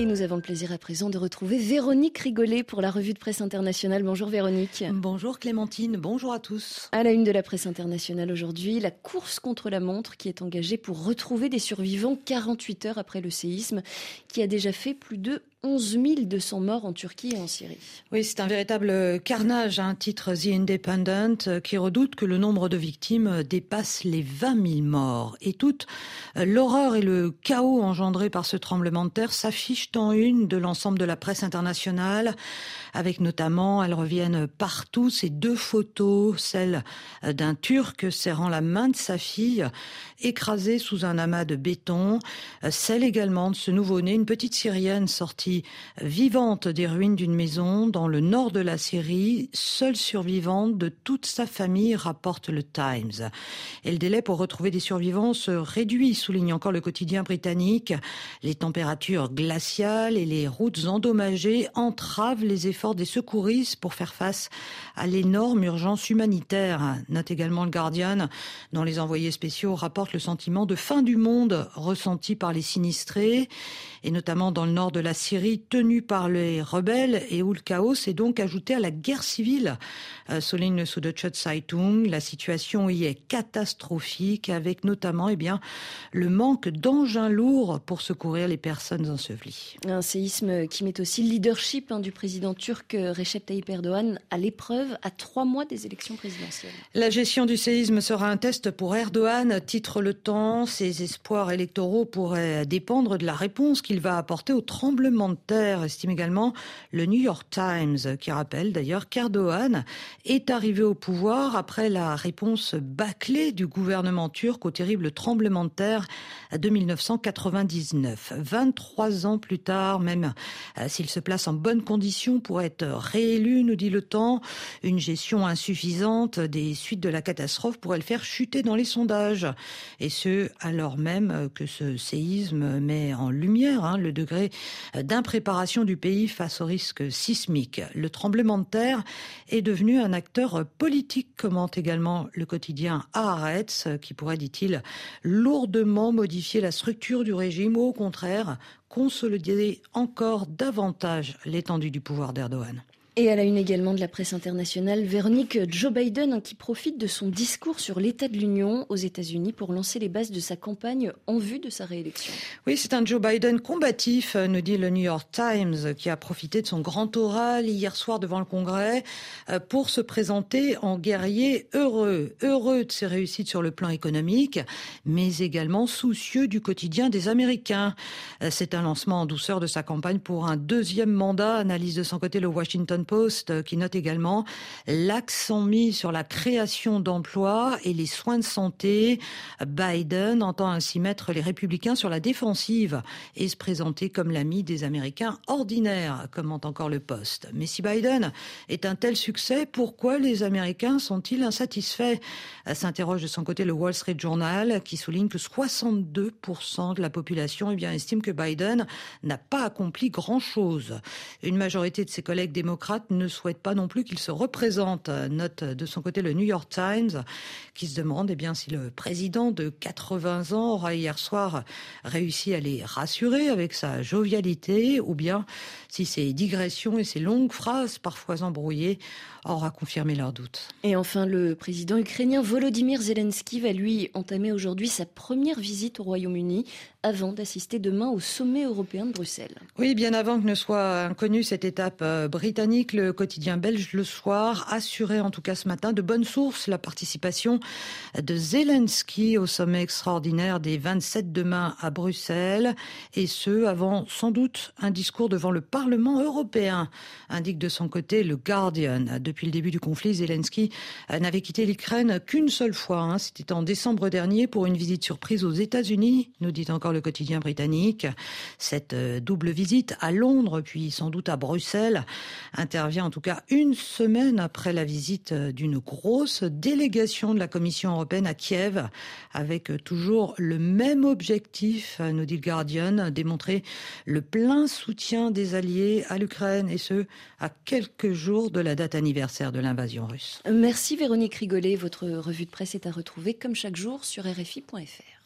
Et nous avons le plaisir à présent de retrouver Véronique Rigolet pour la revue de presse internationale. Bonjour Véronique. Bonjour Clémentine, bonjour à tous. À la une de la presse internationale aujourd'hui, la course contre la montre qui est engagée pour retrouver des survivants 48 heures après le séisme qui a déjà fait plus de 11 200 morts en Turquie et en Syrie. Oui, c'est un véritable carnage, un titre The Independent, euh, qui redoute que le nombre de victimes dépasse les 20 000 morts. Et toute euh, l'horreur et le chaos engendrés par ce tremblement de terre s'affichent en une de l'ensemble de la presse internationale, avec notamment, elles reviennent partout, ces deux photos, celle euh, d'un Turc serrant la main de sa fille, écrasée sous un amas de béton, celle également de ce nouveau-né, une petite Syrienne sortie vivante des ruines d'une maison dans le nord de la Syrie, seule survivante de toute sa famille, rapporte le Times. Et le délai pour retrouver des survivants se réduit, souligne encore le quotidien britannique. Les températures glaciales et les routes endommagées entravent les efforts des secouristes pour faire face à l'énorme urgence humanitaire. Note également le Guardian, dont les envoyés spéciaux rapportent le sentiment de fin du monde ressenti par les sinistrés, et notamment dans le nord de la Syrie tenue par les rebelles et où le chaos s'est donc ajouté à la guerre civile. Euh, souligne le Süddeutsche Zeitung, la situation y est catastrophique avec notamment eh bien, le manque d'engins lourds pour secourir les personnes ensevelies. Un séisme qui met aussi le leadership hein, du président turc Recep Tayyip Erdogan à l'épreuve à trois mois des élections présidentielles. La gestion du séisme sera un test pour Erdogan, titre le temps. Ses espoirs électoraux pourraient dépendre de la réponse qu'il va apporter au tremblement terre, estime également le New York Times, qui rappelle d'ailleurs qu'Erdogan est arrivé au pouvoir après la réponse bâclée du gouvernement turc au terrible tremblement de terre de 1999. 23 ans plus tard, même euh, s'il se place en bonne condition pour être réélu, nous dit le temps, une gestion insuffisante des suites de la catastrophe pourrait le faire chuter dans les sondages. Et ce, alors même que ce séisme met en lumière hein, le degré d'un préparation du pays face au risque sismique. Le tremblement de terre est devenu un acteur politique, commente également le quotidien Haaretz, qui pourrait, dit-il, lourdement modifier la structure du régime ou au contraire consolider encore davantage l'étendue du pouvoir d'Erdogan. Et à la une également de la presse internationale, Véronique Joe Biden hein, qui profite de son discours sur l'état de l'Union aux États-Unis pour lancer les bases de sa campagne en vue de sa réélection. Oui, c'est un Joe Biden combatif, euh, nous dit le New York Times, qui a profité de son grand oral hier soir devant le Congrès euh, pour se présenter en guerrier heureux, heureux de ses réussites sur le plan économique, mais également soucieux du quotidien des Américains. Euh, c'est un lancement en douceur de sa campagne pour un deuxième mandat, analyse de son côté le Washington Post euh, qui note également l'accent mis sur la création d'emplois et les soins de santé. Biden entend ainsi mettre les républicains sur la défensive et se présenter comme l'ami des Américains ordinaires, commente encore le Poste. Mais si Biden est un tel succès, pourquoi les Américains sont-ils insatisfaits? S'interroge de son côté le Wall Street Journal qui souligne que 62% de la population eh estime que Biden n'a pas accompli grand-chose. Une majorité de ses collègues démocrates ne souhaite pas non plus qu'il se représente. Note de son côté le New York Times qui se demande eh bien, si le président de 80 ans aura hier soir réussi à les rassurer avec sa jovialité ou bien si ses digressions et ses longues phrases parfois embrouillées aura confirmé leurs doutes. Et enfin, le président ukrainien Volodymyr Zelensky va lui entamer aujourd'hui sa première visite au Royaume-Uni avant d'assister demain au sommet européen de Bruxelles. Oui, bien avant que ne soit inconnue cette étape euh, le quotidien belge Le Soir assurait en tout cas ce matin de bonnes sources la participation de Zelensky au sommet extraordinaire des 27 demain à Bruxelles et ce avant sans doute un discours devant le Parlement européen, indique de son côté le Guardian. Depuis le début du conflit, Zelensky n'avait quitté l'Ukraine qu'une seule fois. Hein. C'était en décembre dernier pour une visite surprise aux États-Unis, nous dit encore le quotidien britannique. Cette euh, double visite à Londres, puis sans doute à Bruxelles, intervient en tout cas une semaine après la visite euh, d'une grosse délégation de la Commission européenne à Kiev, avec euh, toujours le même objectif, nous dit le Guardian, démontrer le plein soutien des alliés à l'Ukraine, et ce, à quelques jours de la date anniversaire de l'invasion russe. Merci Véronique Rigolet. Votre revue de presse est à retrouver comme chaque jour sur rfi.fr.